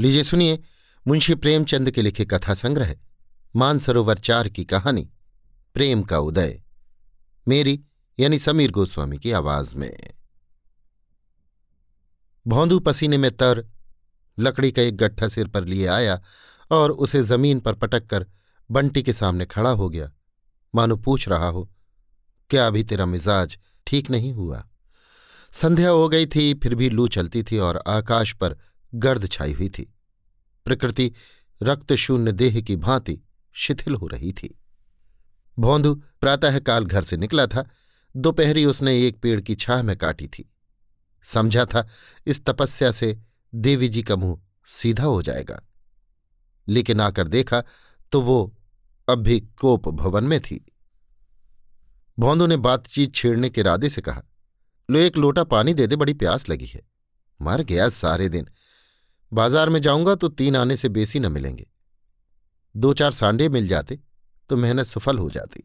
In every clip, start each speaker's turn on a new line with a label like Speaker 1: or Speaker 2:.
Speaker 1: लीजिए सुनिए मुंशी प्रेमचंद के लिखे कथा संग्रह, मानसरोवर चार की कहानी, प्रेम का उदय। मेरी, यानी समीर गोस्वामी की आवाज़ में। भौंदू पसीने में तर, लकड़ी का एक गट्ठा सिर पर लिए आया और उसे ज़मीन पर पटक कर बंटी के सामने खड़ा हो गया। मानो पूछ रहा हो, क्या अभी तेरा मिजाज ठीक नहीं हुआ? संध्या हो गई थी, फिर भी लू चलती थी और आकाश पर गर्द छाई हुई थी। प्रकृति रक्त शून्य देह की भांति शिथिल हो रही थी। भोंदू प्रातःकाल घर से निकला था। दोपहरी उसने एक पेड़ की छाह में काटी थी। समझा था, इस तपस्या से देवी जी का मुँह सीधा हो जाएगा। लेकिन आकर देखा तो वो अब भी कोप भवन में थी। भोंदू ने बातचीत छेड़ने के इरादे से कहा, लो, एक लोटा पानी दे दे, बड़ी प्यास लगी है। मर गया सारे दिन। बाज़ार में जाऊँगा तो तीन आने से बेसी न मिलेंगे। दो चार सांडे मिल जाते तो मेहनत सफल हो जाती।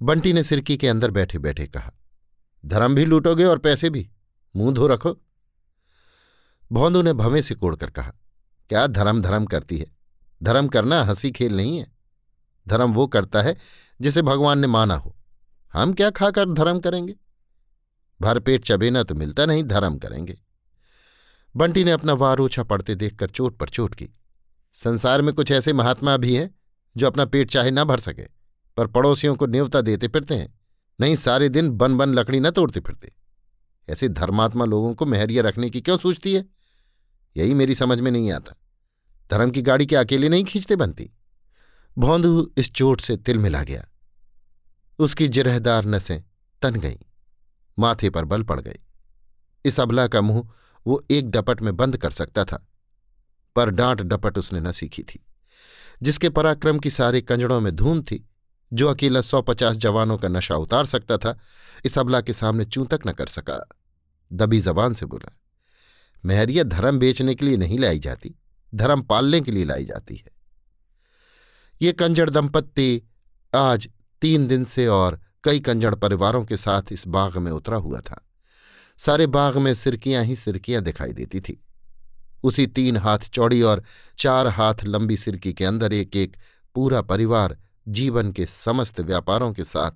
Speaker 1: बंटी ने सिरकी के अंदर बैठे बैठे कहा, धर्म भी लूटोगे और पैसे भी? मुँह धो रखो। भौंदू ने भवें से कोड़कर कहा, क्या धर्म धर्म करती है? धर्म करना हँसी खेल नहीं है। धर्म वो करता है जिसे भगवान ने माना हो। हम क्या खाकर धर्म करेंगे? भरपेट चबेना तो मिलता नहीं धर्म करेंगे। बंटी ने अपना वार ओछा पड़ते देखकर चोट पर चोट की। संसार में कुछ ऐसे महात्मा भी हैं, जो अपना पेट चाहे ना भर सके, पर पड़ोसियों को न्योता देते फिरते हैं, नहीं सारे दिन बन बन लकड़ी न तोड़ते फिरते। ऐसे धर्मात्मा लोगों को मेहरिया रखने की क्यों सोचती है? यही मेरी समझ में नहीं आता। धर्म की गाड़ी के अकेले नहीं खींचते बनती भौंदू इस चोट से तिल मिला गया। उसकी जिरहदार नसें तन गईं, माथे पर बल पड़ गई। इस अबला का मुँह वो एक डपट में बंद कर सकता था, पर डांट डपट उसने न सीखी थी, जिसके पराक्रम की सारे कंजड़ों में धूम थी, जो अकेला सौ पचास जवानों का नशा उतार सकता था, इस अबला के सामने चूं तक न कर सका। दबी जबान से बोला महरिया धर्म बेचने के लिए नहीं लाई जाती, धर्म पालने के लिए लाई जाती है। ये कंजड़ दंपत्ति आज तीन दिन से और कई कंजड़ परिवारों के साथ इस बाग में उतरा हुआ था। सारे बाग में सिरकियाँ ही सिरकियाँ दिखाई देती थी। उसी तीन हाथ चौड़ी और चार हाथ लंबी सिरकी के अंदर एक एक पूरा परिवार जीवन के समस्त व्यापारों के साथ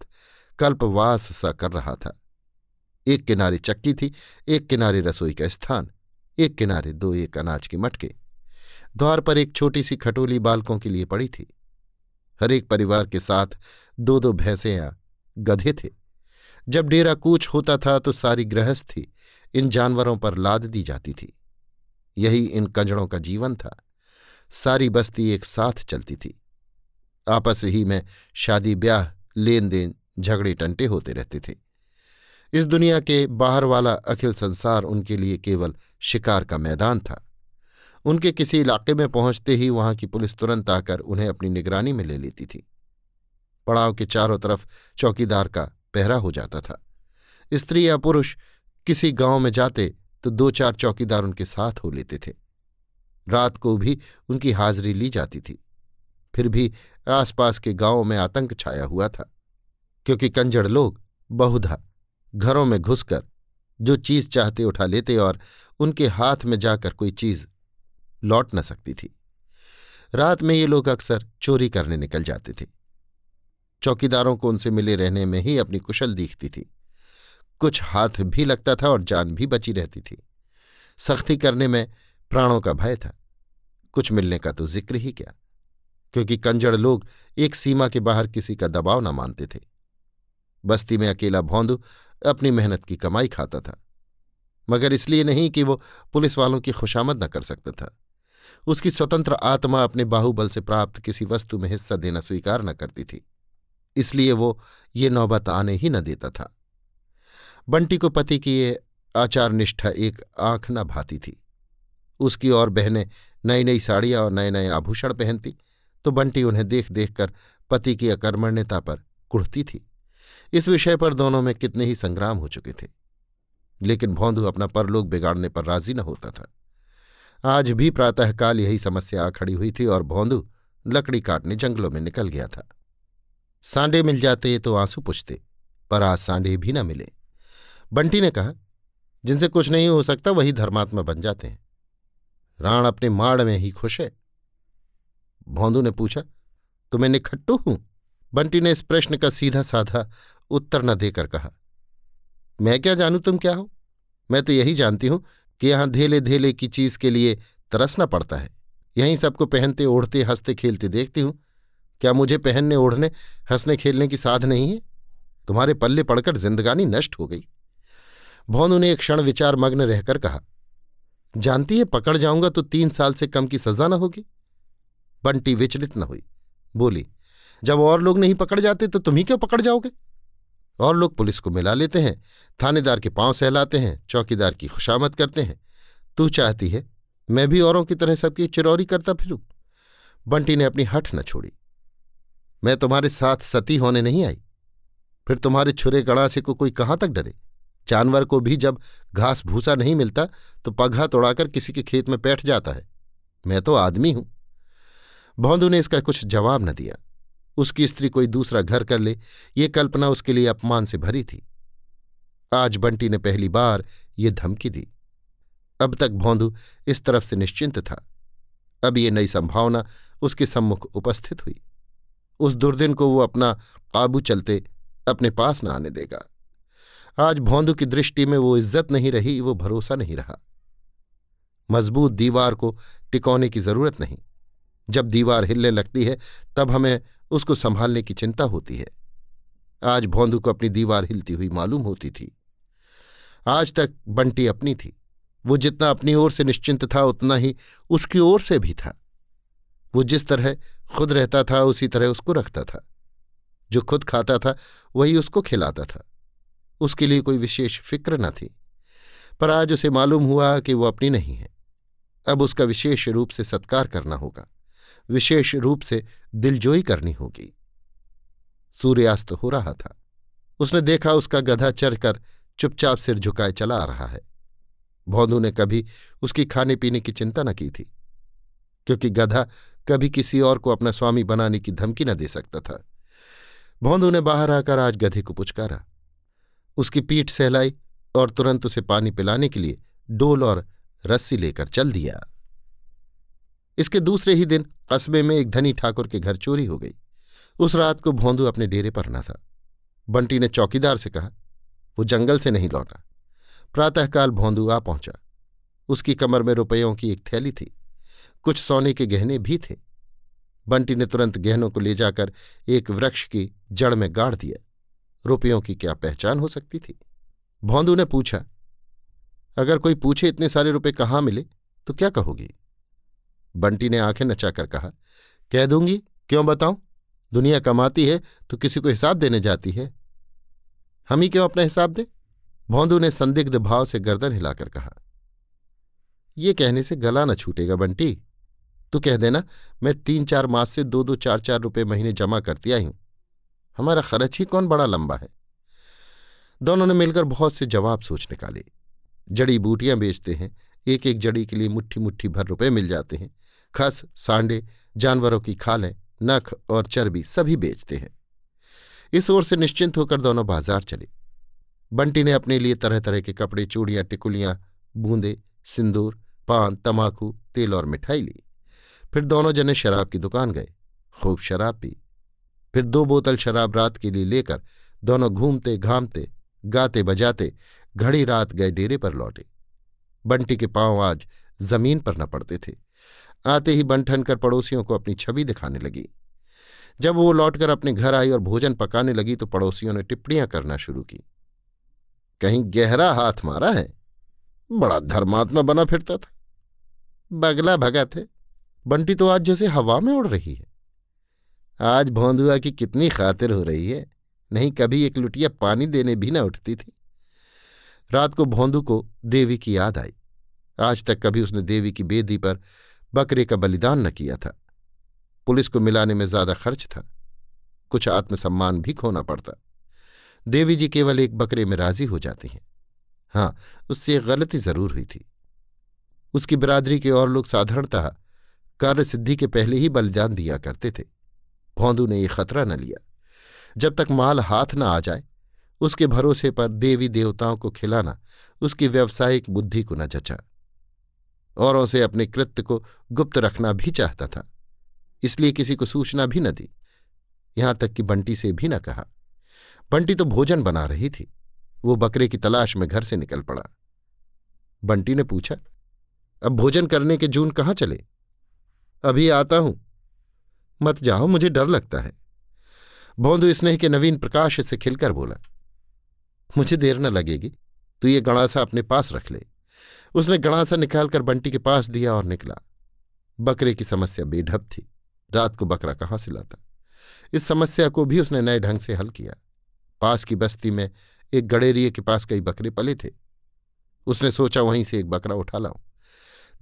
Speaker 1: कल्पवास सा कर रहा था। एक किनारे चक्की थी, एक किनारे रसोई का स्थान, एक किनारे दो एक अनाज के मटके। द्वार पर एक छोटी सी खटोली बालकों के लिए पड़ी थी। हर एक परिवार के साथ दो दो भैंसे या गधे थे। जब डेरा कूच होता था तो सारी गृहस्थी इन जानवरों पर लाद दी जाती थी। यही इन कंजड़ों का जीवन था। सारी बस्ती एक साथ चलती थी। आपस ही में शादी ब्याह लेन देन झगड़े टंटे होते रहते थे। इस दुनिया के बाहर वाला अखिल संसार उनके लिए केवल शिकार का मैदान था। उनके किसी इलाके में पहुँचते ही वहाँ की पुलिस तुरंत आकर उन्हें अपनी निगरानी में ले लेती थी। पड़ाव के चारों तरफ़ चौकीदार का पहरा हो जाता था। स्त्री या पुरुष किसी गाँव में जाते तो दो चार चौकीदार उनके साथ हो लेते थे। रात को भी उनकी हाजिरी ली जाती थी। फिर भी आसपास के गाँवों में आतंक छाया हुआ था, क्योंकि कंजड़ लोग बहुधा घरों में घुसकर जो चीज़ चाहते उठा लेते और उनके हाथ में जाकर कोई चीज़ लौट न सकती थी। रात में ये लोग अक्सर चोरी करने निकल जाते थे। चौकीदारों को उनसे मिले रहने में ही अपनी कुशल दिखती थी। कुछ हाथ भी लगता था और जान भी बची रहती थी। सख्ती करने में प्राणों का भय था। कुछ मिलने का तो ज़िक्र ही क्या? क्योंकि कंजड़ लोग एक सीमा के बाहर किसी का दबाव न मानते थे। बस्ती में अकेला भौंदू अपनी मेहनत की कमाई खाता था। मगर इसलिए नहीं कि वो पुलिस वालों की खुशामद न कर सकता था। उसकी स्वतंत्र आत्मा अपने बाहुबल से प्राप्त किसी वस्तु में हिस्सा देना स्वीकार न करती थी। इसलिए वो ये नौबत आने ही न देता था। बंटी को पति की ये आचार निष्ठा एक आँख न भाती थी। उसकी और बहनें नई नई साड़ियाँ और नए नए आभूषण पहनती तो बंटी उन्हें देख देख कर पति की अकर्मण्यता पर कुढ़ती थी। इस विषय पर दोनों में कितने ही संग्राम हो चुके थे। लेकिन भौंदू अपना परलोक बिगाड़ने पर राज़ी न होता था। आज भी प्रातःकाल यही समस्या आ खड़ी हुई थी और भौंदू लकड़ी काटने जंगलों में निकल गया था। सांडे मिल जाते तो आँसू पुछते, पर आज सांडे भी न मिले। बंटी ने कहा, जिनसे कुछ नहीं हो सकता वही धर्मात्मा बन जाते हैं। राण अपने माड़ में ही खुश है। भौंदू ने पूछा तो मैं निखट्टू हूँ? बंटी ने इस प्रश्न का सीधा साधा उत्तर न देकर कहा, मैं क्या जानू तुम क्या हो? मैं तो यही जानती हूँ कि यहाँ धेले धेले की चीज़ के लिए तरसना पड़ता है। यहीं सबको पहनते, ओढ़ते, हँसते, खेलते देखती हूँ। क्या मुझे पहनने, ओढ़ने, हंसने, खेलने की साध नहीं है? तुम्हारे पल्ले पड़कर जिंदगानी नष्ट हो गई। भौनू ने एक क्षण विचार मग्न रहकर कहा, जानती है पकड़ जाऊँगा तो तीन साल से कम की सजा न होगी। बंटी विचलित न हुई, बोली, जब और लोग नहीं पकड़ जाते तो तुम ही क्यों पकड़ जाओगे? और लोग पुलिस को मिला लेते हैं, थानेदार के पाँव सहलाते हैं, चौकीदार की खुशामद करते हैं। तू चाहती है, मैं भी औरों की तरह सबकी चिरौरी करता फिरूं। बंटी ने अपनी हठ न छोड़ी। मैं तुम्हारे साथ सती होने नहीं आई। फिर तुम्हारे छुरे गणासे को कोई कहाँ तक डरे? जानवर को भी जब घास भूसा नहीं मिलता तो पघा तोड़ाकर किसी के खेत में बैठ जाता है। मैं तो आदमी हूँ। भौंदू ने इसका कुछ जवाब न दिया। उसकी स्त्री कोई दूसरा घर कर ले, ये कल्पना उसके लिए अपमान से भरी थी। आज बंटी ने पहली बार ये धमकी दी। अब तक भौंदू इस तरफ़ से निश्चिंत था। अब ये नई संभावना उसके सम्मुख उपस्थित हुई। उस दुर्दिन को वो अपना काबू चलते अपने पास न आने देगा। आज भौंदू की दृष्टि में वो इज़्ज़त नहीं रही, वो भरोसा नहीं रहा। मज़बूत दीवार को टिकोने की ज़रूरत नहीं। जब दीवार हिलने लगती है, तब हमें उसको संभालने की चिंता होती है। आज भौंदू को अपनी दीवार हिलती हुई मालूम होती थी। आज तक बंटी अपनी थी। वो जितना अपनी ओर से निश्चिंत था, उतना ही उसकी ओर से भी था। वो जिस तरह खुद रहता था, उसी तरह उसको रखता था। जो खुद खाता था, वही उसको खिलाता था। उसके लिए कोई विशेष फ़िक्र न थी। पर आज उसे मालूम हुआ कि वो अपनी नहीं है। अब उसका विशेष रूप से सत्कार करना होगा। विशेष रूप से दिलजोई करनी होगी। सूर्यास्त हो रहा था। उसने देखा उसका गधा चढ़कर चुपचाप सिर झुकाए चला आ रहा है। भौंदू ने कभी उसकी खाने पीने की चिंता न की थी। क्योंकि गधा कभी किसी और को अपना स्वामी बनाने की धमकी न दे सकता था। भौंदू ने बाहर आकर आज गधे को पुचकारा। उसकी पीठ सहलाई और तुरंत उसे पानी पिलाने के लिए डोल और रस्सी लेकर चल दिया। इसके दूसरे ही दिन कस्बे में एक धनी ठाकुर के घर चोरी हो गई। उस रात को भोंदू अपने डेरे पर न था। बंटी ने चौकीदार से कहा, वो जंगल से नहीं लौटा। प्रातःकाल भोंदू आ पहुँचा। उसकी कमर में रुपयों की एक थैली थी। कुछ सोने के गहने भी थे। बंटी ने तुरंत गहनों को ले जाकर एक वृक्ष की जड़ में गाड़ दिया। रुपयों की क्या पहचान हो सकती थी? भौंदू ने पूछा, अगर कोई पूछे इतने सारे रुपए कहाँ मिले तो क्या कहोगी? बंटी ने आँखें नचाकर कहा, कह दूँगी, क्यों बताऊँ? दुनिया कमाती है तो किसी को हिसाब देने जाती है। हम ही क्यों अपना हिसाब दे? भौंदू ने संदिग्ध भाव से गर्दन हिलाकर कहा यह कहने से गला न छूटेगा बंटी। तू कह देना, मैं तीन चार मास से दो दो चार चार रुपए महीने जमा करती आई हूँ। हमारा खर्च ही कौन बड़ा लंबा है? दोनों ने मिलकर बहुत से जवाब सोच निकाले। जड़ी बूटियाँ बेचते हैं एक एक जड़ी के लिए मुट्ठी मुट्ठी भर रुपए मिल जाते हैं। खस, सांडे, जानवरों की खालें, नख और चर्बी सभी बेचते हैं। इस ओर से निश्चिंत होकर दोनों बाज़ार चले। बंटी ने अपने लिए तरह तरह के कपड़े, चूड़ियाँ, टिकुलियाँ, बूंदे, सिंदूर, पान तमाकू तेल और मिठाई ली। फिर दोनों जने शराब की दुकान गए, खूब शराब पी। फिर दो बोतल शराब रात के लिए लेकर दोनों घूमते घामते, गाते बजाते, घड़ी रात गए डेरे पर लौटे। बंटी के पाँव आज ज़मीन पर न पड़ते थे। आते ही बंठन कर पड़ोसियों को अपनी छवि दिखाने लगी। जब वो लौटकर अपने घर आई और भोजन पकाने लगी तो पड़ोसियों ने टिप्पणियाँ करना शुरू की। कहीं गहरा हाथ मारा है? बड़ा धर्मात्मा बना फिरता था। बगला भगत है बंटी तो आज जैसे हवा में उड़ रही है। आज भोंदुआ की कितनी खातिर हो रही है, नहीं कभी एक लुटिया पानी देने भी न उठती थी। रात को भोंदू को देवी की याद आई। आज तक कभी उसने देवी की बेदी पर बकरे का बलिदान न किया था। पुलिस को मिलाने में ज़्यादा खर्च था। कुछ आत्मसम्मान भी खोना पड़ता। देवी जी केवल एक बकरे में राज़ी हो जाती हैं। हाँ उससे एक गलती ज़रूर हुई थी। उसकी बिरादरी के और लोग साधारणतः कार्य सिद्धि के पहले ही बलिदान दिया करते थे। भौंदू ने ये खतरा न लिया। जब तक माल हाथ न आ जाए, उसके भरोसे पर देवी देवताओं को खिलाना, उसकी व्यावसायिक बुद्धि को न जचा। औरों से अपने कृत्य को गुप्त रखना भी चाहता था, इसलिए किसी को सूचना भी न दी। यहाँ तक कि बंटी से भी न कहा। बंटी तो भोजन बना रही थी, वो बकरे की तलाश में घर से निकल पड़ा। बंटी ने पूछा, अब भोजन करने के जून कहाँ चले? अभी आता हूँ। मत जाओ, मुझे डर लगता है। भोंदू स्नेह के नवीन प्रकाश से खिलकर बोला, मुझे देर न लगेगी, तू ये गणासा अपने पास रख ले। उसने गणासा निकालकर बंटी के पास दिया और निकला। बकरे की समस्या बेढब थी। रात को बकरा कहाँ से लाता? इस समस्या को भी उसने नए ढंग से हल किया। पास की बस्ती में एक गड़ेरिए के पास कई बकरे पले थे। उसने सोचा, वहीं से एक बकरा उठा लाऊं।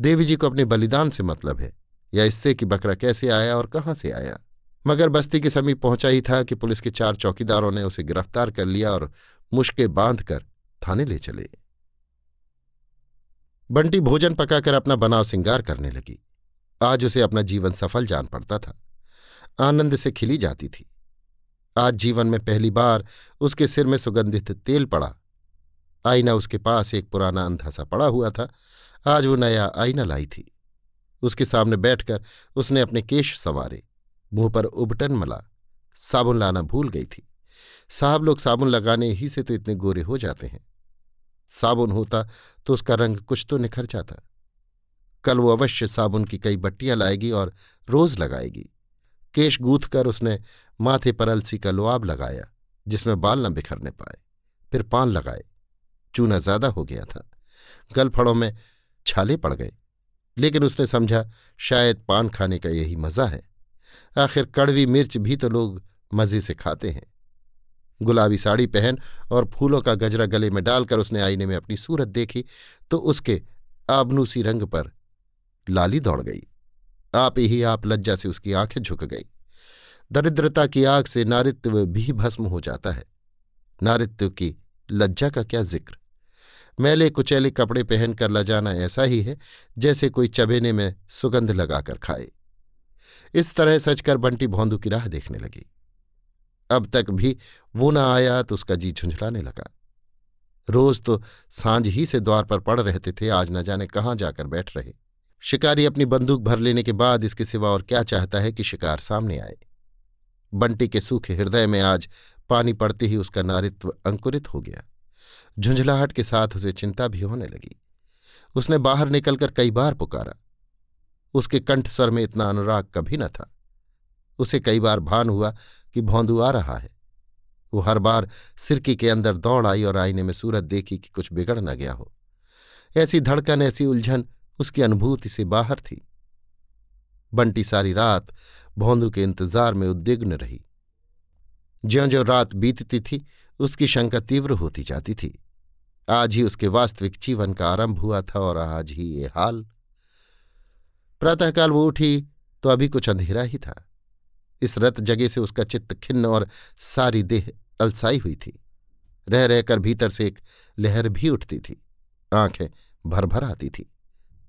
Speaker 1: देवी जी को अपने बलिदान से मतलब है। या इससे कि बकरा कैसे आया और कहाँ से आया? मगर बस्ती के समीप पहुँचा ही था कि पुलिस के चार चौकीदारों ने उसे गिरफ़्तार कर लिया और मुश्के बांधकर थाने ले चले। बंटी भोजन पकाकर अपना बनाव सिंगार करने लगी। आज उसे अपना जीवन सफल जान पड़ता था। आनंद से खिली जाती थी। आज जीवन में पहली बार उसके सिर में सुगंधित तेल पड़ा। आईना उसके पास एक पुराना अंधा सा पड़ा हुआ था। आज वो नया आईना लाई थी। उसके सामने बैठकर उसने अपने केश संवारे, मुँह पर उबटन मला, साबुन लाना भूल गई थी। साहब लोग साबुन लगाने ही से तो इतने गोरे हो जाते हैं। साबुन होता तो उसका रंग कुछ तो निखर जाता। कल वो अवश्य साबुन की कई बट्टियाँ लाएगी और रोज लगाएगी। केश गूथ कर उसने माथे पर अलसी का लोआब लगाया, जिसमें बाल न बिखरने पाए। फिर पान लगाए। चूना ज़्यादा हो गया था। गलफड़ों में छाले पड़ गए। लेकिन उसने समझा, शायद पान खाने का यही मज़ा है। आखिर कड़वी मिर्च भी तो लोग मज़े से खाते हैं। गुलाबी साड़ी पहन और फूलों का गजरा गले में डालकर उसने आईने में अपनी सूरत देखी तो उसके आबनूसी रंग पर लाली दौड़ गई। आप ही आप लज्जा से उसकी आँखें झुक गई। दरिद्रता की आग से नारित्व भी भस्म हो जाता है। नारित्व की लज्जा का क्या ज़िक्र? मैले कुचैले कपड़े पहनकर ल जाना ऐसा ही है, जैसे कोई चबेने में सुगंध लगाकर खाए। इस तरह सचकर बंटी भौंदू की राह देखने लगी। अब तक भी वो न आया तो उसका जी झुंझलाने लगा। रोज तो साँझ ही से द्वार पर पड़ रहते थे, आज न जाने कहाँ जाकर बैठ रहे। शिकारी अपनी बंदूक भर लेने के बाद इसके सिवा और क्या चाहता है कि शिकार सामने आए। बंटी के सूखे हृदय में आज पानी पड़ते ही उसका नारित्व अंकुरित हो गया। झुंझलाहट के साथ उसे चिंता भी होने लगी। उसने बाहर निकलकर कई बार पुकारा। उसके कंठ स्वर में इतना अनुराग कभी न था। उसे कई बार भान हुआ कि भौंदू आ रहा है। वो हर बार सिरकी के अंदर दौड़ आई और आईने में सूरत देखी कि कुछ बिगड़ न गया हो। ऐसी धड़कन, ऐसी उलझन उसकी अनुभूति से बाहर थी। बंटी सारी रात भौंदू के इंतज़ार में उद्विग्न रही। ज्यो ज्यो रात बीतती थी, उसकी शंका तीव्र होती जाती थी। आज ही उसके वास्तविक जीवन का आरंभ हुआ था और आज ही ये हाल। प्रातःकाल वो उठी तो अभी कुछ अंधेरा ही था। इस रत जगह से उसका चित्त खिन्न और सारी देह अलसाई हुई थी। रह रहकर भीतर से एक लहर भी उठती थी। आँखें भर भर आती थी।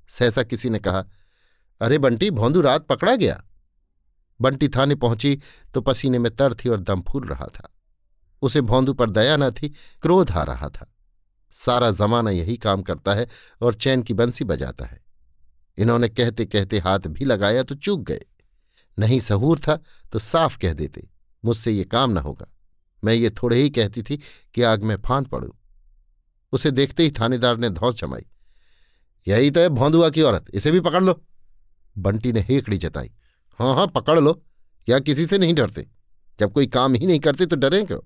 Speaker 1: सहसा किसी ने कहा, अरे बंटी, भौंदू रात पकड़ा गया? बंटी थाने पहुँची तो पसीने में तर थी और दम फूल रहा था। उसे भौंदू पर दया न थी, क्रोध आ रहा था। सारा जमाना यही काम करता है और चैन की बंसी बजाता है। इन्होंने कहते कहते हाथ भी लगाया तो चूक गए। नहीं सहूर था तो साफ़ कह देते, मुझसे ये काम न होगा। मैं ये थोड़े ही कहती थी कि आग में फांद पड़ू। उसे देखते ही थानेदार ने धौस जमाई, यही तो है भौंदुआ की औरत, इसे भी पकड़ लो। बंटी ने हेकड़ी जताई हाँ हाँ पकड़ लो, या किसी से नहीं डरते। जब कोई काम ही नहीं करते तो डरें क्यों?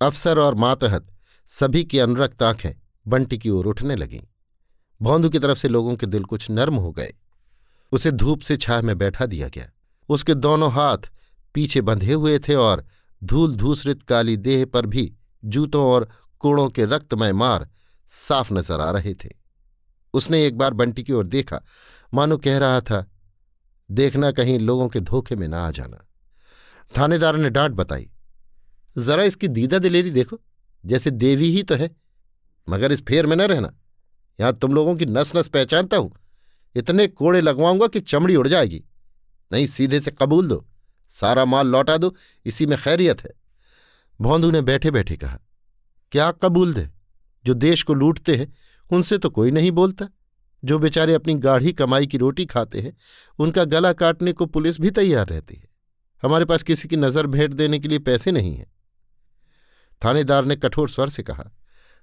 Speaker 1: अफसर और मातहत सभी की अनुरक्त आँखें बंटी की ओर उठने लगीं। भौंदू की तरफ़ से लोगों के दिल कुछ नर्म हो गए। उसे धूप से छाह में बैठा दिया गया। उसके दोनों हाथ पीछे बंधे हुए थे और धूल धूसरित काली देह पर भी जूतों और कोड़ों के रक्तमय मार साफ़ नज़र आ रहे थे। उसने एक बार बंटी की ओर देखा। मानो कह रहा था देखना कहीं लोगों के धोखे में ना आ जाना। थानेदार ने डांट बताई, जरा इसकी दीदा दिलेरी देखो, जैसे देवी ही तो है। मगर इस फेर में न रहना। यहाँ तुम लोगों की नस नस पहचानता हूँ। इतने कोड़े लगवाऊँगा कि चमड़ी उड़ जाएगी। नहीं, सीधे से कबूल दो। सारा माल लौटा दो। इसी में खैरियत है। भौंदू ने बैठे बैठे कहा, क्या कबूल दे? जो देश को लूटते हैं, उनसे तो कोई नहीं बोलता। जो बेचारे अपनी गाढ़ी कमाई की रोटी खाते हैं, उनका गला काटने को पुलिस भी तैयार रहती है। हमारे पास किसी की नज़र भेंट देने के लिए पैसे नहीं हैं। थानेदार ने कठोर स्वर से कहा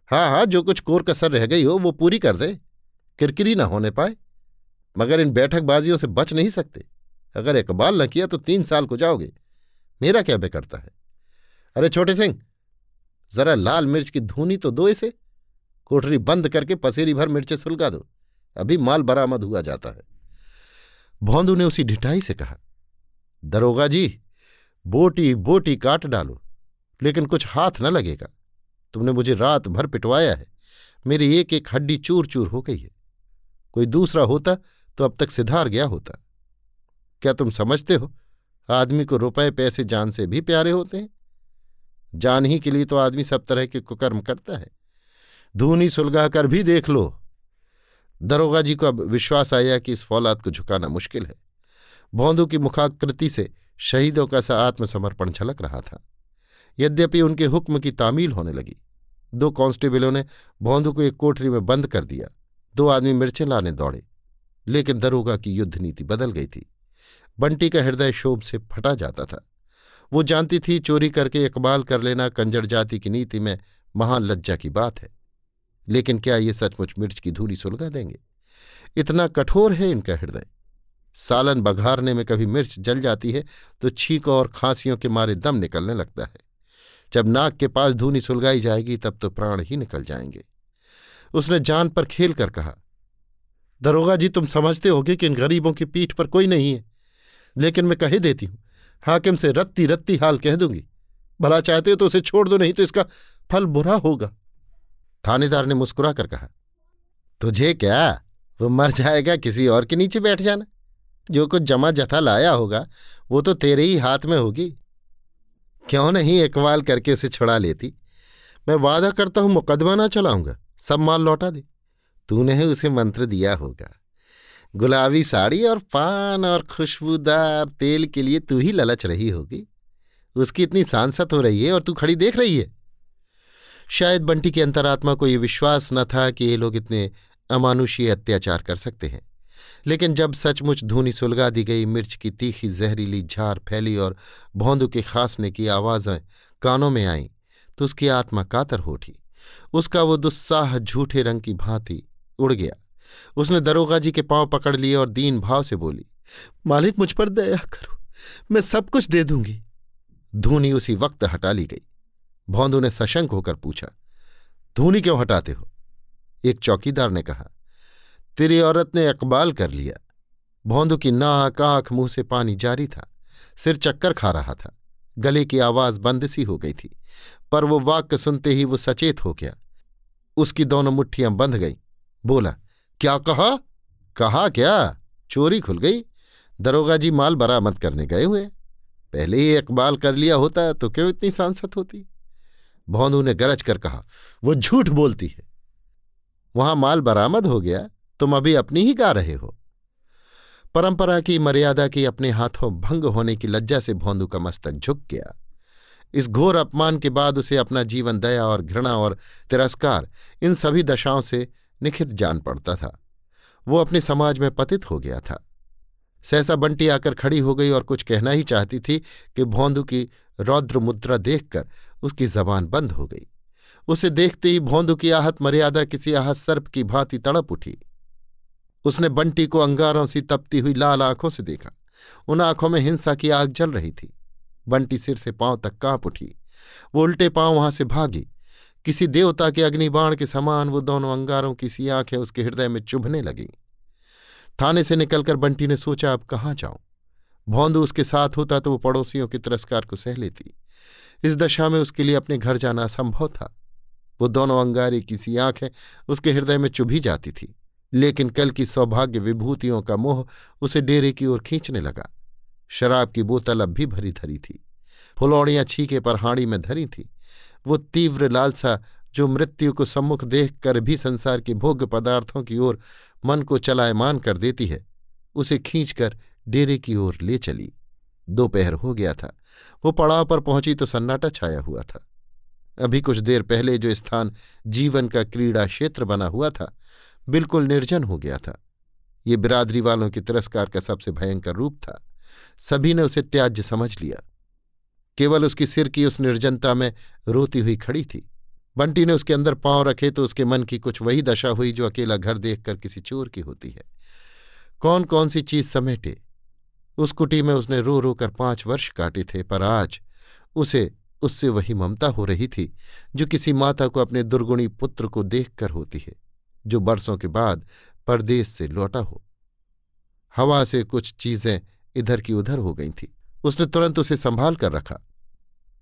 Speaker 1: हाँ हाँ जो कुछ कोर कसर रह गई हो, वो पूरी कर दे। किरकिरी ना होने पाए। मगर इन बैठकबाजियों से बच नहीं सकते। अगर इकबाल न किया तो तीन साल को जाओगे मेरा क्या बेकरता है? अरे छोटे सिंह, जरा लाल मिर्च की धूनी तो दो इसे। कोठरी बंद करके पसेरी भर मिर्चें सुलगा दो। अभी माल बरामद हुआ जाता है। भौंदू ने उसी ढिठाई से कहा, दरोगा जी बोटी बोटी काट डालो, लेकिन कुछ हाथ न लगेगा। तुमने मुझे रात भर पिटवाया है। मेरी एक एक हड्डी चूर चूर हो गई है। कोई दूसरा होता तो अब तक सिधार गया होता। क्या तुम समझते हो? आदमी को रुपए पैसे जान से भी प्यारे होते हैं। जान ही के लिए तो आदमी सब तरह के कुकर्म करता है। धूनी सुलगा कर भी देख लो। दरोगा जी को अब विश्वास आया कि इस फौलाद को झुकाना मुश्किल है। भौंदू की मुखाकृति से शहीदों का सा आत्मसमर्पण झलक रहा था। यद्यपि उनके हुक्म की तामील होने लगी। दो कांस्टेबलों ने भौंदू को एक कोठरी में बंद कर दिया। दो आदमी मिर्चें लाने दौड़े, लेकिन दरोगा की युद्ध नीति बदल गई थी। बंटी का हृदय शोभ से फटा जाता था। वो जानती थी चोरी करके इकबाल कर लेना कंजड़ जाति की नीति में महान लज्जा की बात है। लेकिन क्या ये सचमुच मिर्च की धूली सुलगा देंगे? इतना कठोर है इनका हृदय। सालन बघारने में कभी मिर्च जल जाती है तो छींकों और खांसियों के मारे दम निकलने लगता है। जब नाक के पास धूनी सुलगाई जाएगी, तब तो प्राण ही निकल जाएँगे। उसने जान पर खेल कर कहा, दरोगा जी, तुम समझते होगे कि इन गरीबों की पीठ पर कोई नहीं है, लेकिन मैं कहे देती हूँ, हाकिम से रत्ती रत्ती हाल कह दूँगी। भला चाहते हो तो उसे छोड़ दो, नहीं तो इसका फल बुरा होगा। थानेदार ने मुस्कुरा कर कहा, तुझे क्या? वो मर जाएगा, किसी और के नीचे बैठ जाना। जो कुछ जमा जथा लाया होगा, वो तो तेरे ही हाथ में होगी। क्यों नहीं इकबाल करके उसे छुड़ा लेती? मैं वादा करता हूँ मुकदमा ना चलाऊँगा। सब माल लौटा दे। तूने उसे मंत्र दिया होगा। गुलाबी साड़ी और पान और खुशबूदार तेल के लिए तू ही ललच रही होगी। उसकी इतनी सांसत हो रही है और तू खड़ी देख रही है। शायद बंटी की अंतरात्मा को यह विश्वास न था कि ये लोग इतने अमानुषीय अत्याचार कर सकते हैं। लेकिन जब सचमुच धूनी सुलगा दी गई मिर्च की तीखी जहरीली झार फैली और भौंदू के खांसने की आवाज़ें कानों में आईं तो उसकी आत्मा कातर हो उठी। उसका वो दुस्साह झूठे रंग की भांति उड़ गया। उसने दरोगा जी के पाँव पकड़ लिए और दीन भाव से बोली, मालिक, मुझ पर दया करो, मैं सब कुछ दे दूँगी। धूनी उसी वक्त हटा ली गई। भौंदू ने सशंक होकर पूछा, धूनी क्यों हटाते हो? एक चौकीदार ने कहा तेरी औरत ने इकबाल कर लिया। भौंदू की नाक आँख मुँह से पानी जारी था, सिर चक्कर खा रहा था। गले की आवाज़ बंद सी हो गई थी, पर वो वाक्य सुनते ही वो सचेत हो गया। उसकी दोनों मुट्ठियाँ बंध गईं। बोला, क्या कहा? कहा क्या? चोरी खुल गई? दरोगा जी माल बरामद करने गए हुए पहले ही इकबाल कर लिया होता तो क्यों इतनी सांसत होती? भौंदू ने गरज कर कहा, वो झूठ बोलती है। वहाँ माल बरामद हो गया तुम अभी अपनी ही गा रहे हो। परंपरा की मर्यादा की अपने हाथों भंग होने की लज्जा से भोंदू का मस्तक झुक गया। इस घोर अपमान के बाद उसे अपना जीवन दया और घृणा और तिरस्कार इन सभी दशाओं से निखित जान पड़ता था। वो अपने समाज में पतित हो गया था। सहसा बंटी आकर खड़ी हो गई और कुछ कहना ही चाहती थी कि भौंदू की रौद्र मुद्रा देखकर उसकी जबान बंद हो गई। उसे देखते ही भोंदू की आहत मर्यादा किसी आहत सर्प की भांति तड़प उठी। उसने बंटी को अंगारों सी तपती हुई लाल आँखों से देखा। उन आँखों में हिंसा की आग जल रही थी। बंटी सिर से पाँव तक काँप उठी। वो उल्टे पाँव वहाँ से भागी। किसी देवता के अग्निबाण के समान वो दोनों अंगारों की सी आँखें उसके हृदय में चुभने लगीं। थाने से निकलकर बंटी ने सोचा, अब कहाँ जाऊँ? भौंदू उसके साथ होता तो वो पड़ोसियों के तिरस्कार को सह लेती। इस दशा में उसके लिए अपने घर जाना असंभव था। वो दोनों अंगारे की सी आँखें उसके हृदय में चुभी जाती थी। लेकिन कल की सौभाग्य विभूतियों का मोह उसे डेरे की ओर खींचने लगा। शराब की बोतल अब भी भरी धरी थी। फुलौड़ियाँ छीके पर हाड़ी में धरी थी। वो तीव्र लालसा जो मृत्यु को सम्मुख देख कर भी संसार के भोग्य पदार्थों की ओर मन को चलायमान कर देती है, उसे खींचकर डेरे की ओर ले चली। दोपहर हो गया था। वो पड़ाव पर पहुँची तो सन्नाटा छाया हुआ था। अभी कुछ देर पहले जो स्थान जीवन का क्रीड़ा क्षेत्र बना हुआ था बिल्कुल निर्जन हो गया था। ये बिरादरी वालों के तिरस्कार का सबसे भयंकर रूप था। सभी ने उसे त्याज्य समझ लिया। केवल उसकी सिर की उस निर्जनता में रोती हुई खड़ी थी। बंटी ने उसके अंदर पाँव रखे तो उसके मन की कुछ वही दशा हुई जो अकेला घर देखकर किसी चोर की होती है। कौन कौन सी चीज़ समेटे? उस कुटी में उसने रो रो कर पाँच वर्ष काटे थे, पर आज उसे, उससे वही ममता हो रही थी, जो किसी माता को अपने दुर्गुणी पुत्र को देखकर होती है। जो बरसों के बाद परदेश से लौटा हो। हवा से कुछ चीज़ें इधर की उधर हो गई थी। उसने तुरंत उसे संभाल कर रखा।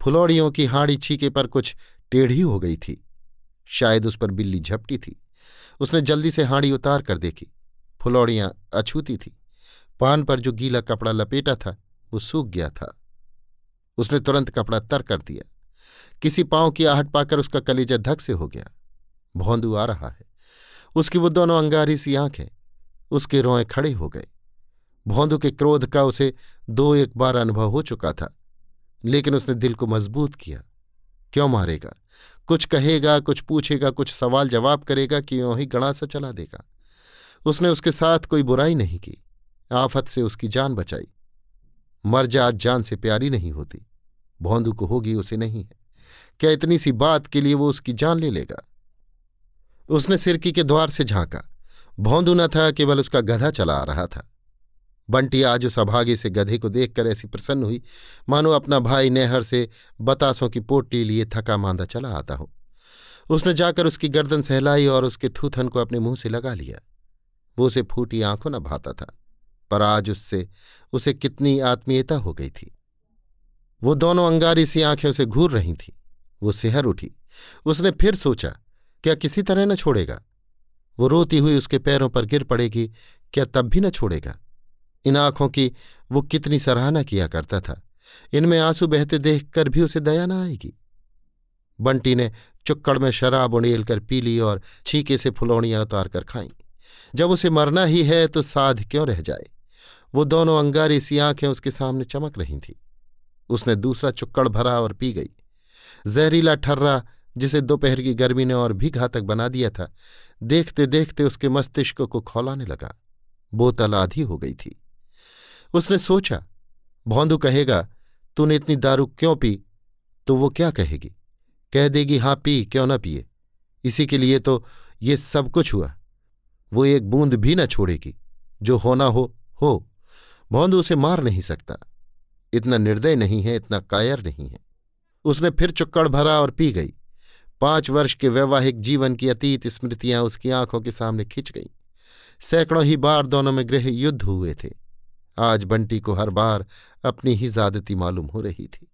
Speaker 1: फुलौड़ियों की हाड़ी छीके पर कुछ टेढ़ी हो गई थी। शायद उस पर बिल्ली झपटी थी। उसने जल्दी से हाड़ी उतार कर देखी। फुलौड़ियाँ अछूती थी। पान पर जो गीला कपड़ा लपेटा था, वो सूख गया था। उसने तुरंत कपड़ा तर कर दिया। किसी पाँव की आहट पाकर उसका कलेजा धक से हो गया। भौंदू आ रहा है। उसकी वो दोनों अंगारी सी आँखें, उसके रोए खड़े हो गए। भौंदू के क्रोध का उसे दो एक बार अनुभव हो चुका था, लेकिन उसने दिल को मज़बूत किया। क्यों मारेगा? कुछ कहेगा, कुछ पूछेगा, कुछ सवाल जवाब करेगा कि यों ही गणासा चला देगा। उसने उसके साथ कोई बुराई नहीं की, आफत से उसकी जान बचाई। मर जात जान से प्यारी नहीं होती, भौंदू को होगी उसे नहीं है। क्या इतनी सी बात के लिए वो उसकी जान ले लेगा? उसने सिरकी के द्वार से झांका। भौंदू न था, केवल उसका गधा चला आ रहा था। बंटी आज उस अभागे से गधे को देखकर ऐसी प्रसन्न हुई, मानो अपना भाई नेहर से बतासों की पोटी लिए थका मांदा चला आता हो। उसने जाकर उसकी गर्दन सहलाई और उसके थूथन को अपने मुँह से लगा लिया। वो उसे फूटी आँखों न भाता था, पर आज उससे, उसे कितनी आत्मीयता हो गई थी। वो दोनों अंगारी सी आँखें उसे घूर रही थीं। वो सिहर उठी। उसने फिर सोचा क्या किसी तरह न छोड़ेगा? वो रोती हुई उसके पैरों पर गिर पड़ेगी, क्या तब भी न छोड़ेगा? इन आँखों की वो कितनी सराहना किया करता था। इनमें आँसू बहते देख कर भी उसे दया न आएगी। बंटी ने चुक्कड़ में शराब उड़ेल कर पी ली और छीके से फुलौड़ियाँ उतार कर खाईं। जब उसे मरना ही है तो साध क्यों रह जाए? वो दोनों अंगारी सी आँखें उसके सामने चमक रही थीं। उसने दूसरा चुक्कड़ भरा और पी गई। जहरीला ठर्रा जिसे दोपहर की गर्मी ने और भी घातक बना दिया था देखते देखते उसके मस्तिष्क को खौलाने लगा। बोतल आधी हो गई थी। उसने सोचा, भौंदू कहेगा, तूने इतनी दारू क्यों पी? तो वो क्या कहेगी? कह देगी हाँ पी, क्यों ना पिए? इसी के लिए तो ये सब कुछ हुआ। वो एक बूंद भी न छोड़ेगी। जो होना हो हो। भौंदू उसे मार नहीं सकता। इतना निर्दय नहीं है, इतना कायर नहीं है। उसने फिर चुक्कड़ भरा और पी गई। पाँच वर्ष के वैवाहिक जीवन की अतीत स्मृतियाँ उसकी आँखों के सामने खिंच गईं। सैकड़ों ही बार दोनों में गृह युद्ध हुए थे। आज बंटी को हर बार अपनी ही ज्यादती मालूम हो रही थी।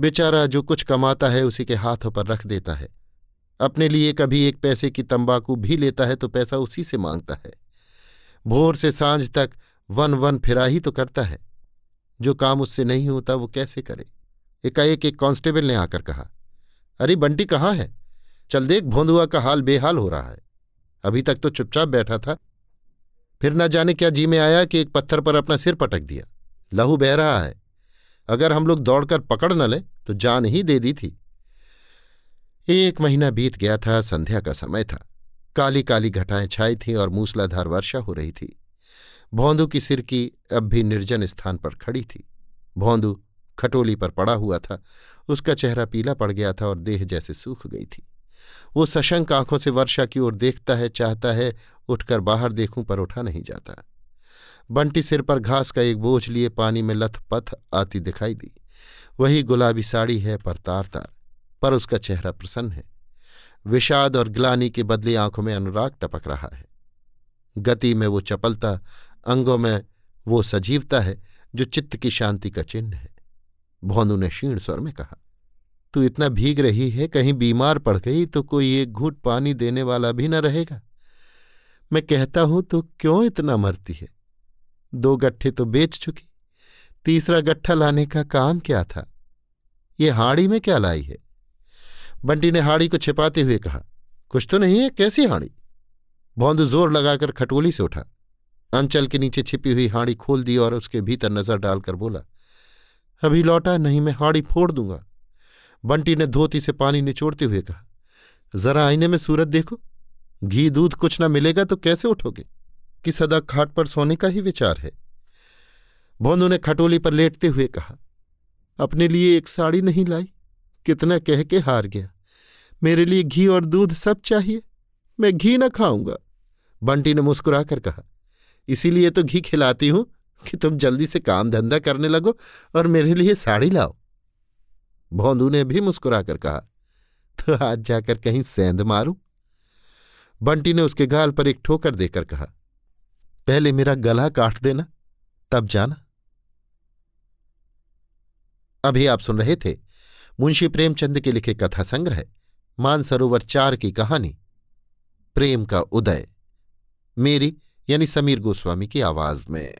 Speaker 1: बेचारा जो कुछ कमाता है उसी के हाथों पर रख देता है। अपने लिए कभी एक पैसे की तंबाकू भी लेता है तो पैसा उसी से माँगता है। भोर से साँझ तक वन वन फिरा ही तो करता है। जो काम उससे नहीं होता वो कैसे करे? एकाएक एक कांस्टेबल ने आकर कहा अरे बंटी कहाँ है? चल देख भोंदुआ का हाल बेहाल हो रहा है। अभी तक तो चुपचाप बैठा था। फिर न जाने क्या जी में आया कि एक पत्थर पर अपना सिर पटक दिया। लहू बह रहा है। अगर हम लोग दौड़कर पकड़ न ले तो जान ही दे दी थी। एक महीना बीत गया था, संध्या का समय था। काली काली घटाएँ छाई थीं और मूसलाधार वर्षा हो रही थी। भौंदू की सिर की अब भी निर्जन स्थान पर खड़ी थी। भौंदू खटोली पर पड़ा हुआ था। उसका चेहरा पीला पड़ गया था और देह जैसे सूख गई थी। वो सशंक आँखों से वर्षा की ओर देखता है, चाहता है, उठकर बाहर देखूँ, पर उठा नहीं जाता। बंटी सिर पर घास का एक बोझ लिए पानी में लथपथ आती दिखाई दी। वही गुलाबी साड़ी है पर तार तार, पर उसका चेहरा प्रसन्न है। विषाद और ग्लानी के बदले आँखों में अनुराग टपक रहा है। गति में वो चपलता, अंगों में वो सजीवता है, जो चित्त की शांति का चिन्ह है। भौनू ने क्षीण स्वर में कहा, तू इतना भीग रही है, कहीं बीमार पड़ गई तो कोई एक घूट पानी देने वाला भी न रहेगा। मैं कहता हूँ तो क्यों इतना मरती है? दो गट्ठे तो बेच चुकी, तीसरा गट्ठा लाने का काम क्या था? ये हाड़ी में क्या लाई है? बंटी ने हाड़ी को छिपाते हुए कहा, कुछ तो नहीं है, कैसी हाड़ी? भौंदू ज़ोर लगाकर खटोली से उठा, अंचल के नीचे छिपी हुई हाड़ी खोल दी और उसके भीतर नज़र डालकर बोला अभी लौटा नहीं मैं हाड़ी फोड़ दूँगा। बंटी ने धोती से पानी निचोड़ते हुए कहा, जरा आईने में सूरत देखो, घी दूध कुछ ना मिलेगा तो कैसे उठोगे? कि सदा खाट पर सोने का ही विचार है। भोंदू ने खटोली पर लेटते हुए कहा, अपने लिए एक साड़ी नहीं लाई, कितना कह के हार गया। मेरे लिए घी और दूध सब चाहिए, मैं घी न खाऊँगा। बंटी ने मुस्कुराकर कहा, इसीलिए तो घी खिलाती हूँ कि तुम जल्दी से काम धंधा करने लगो और मेरे लिए साड़ी लाओ। भोंदू ने भी मुस्कुराकर कहा तो आज जाकर कहीं सेंध मारूं? बंटी ने उसके गाल पर एक ठोकर देकर कहा, पहले मेरा गला काट देना, तब जाना। अभी आप सुन रहे थे मुंशी प्रेमचंद के लिखे कथा संग्रह, मानसरोवर चार की कहानी, प्रेम का उदय, मेरी यानी समीर गोस्वामी की आवाज़ में।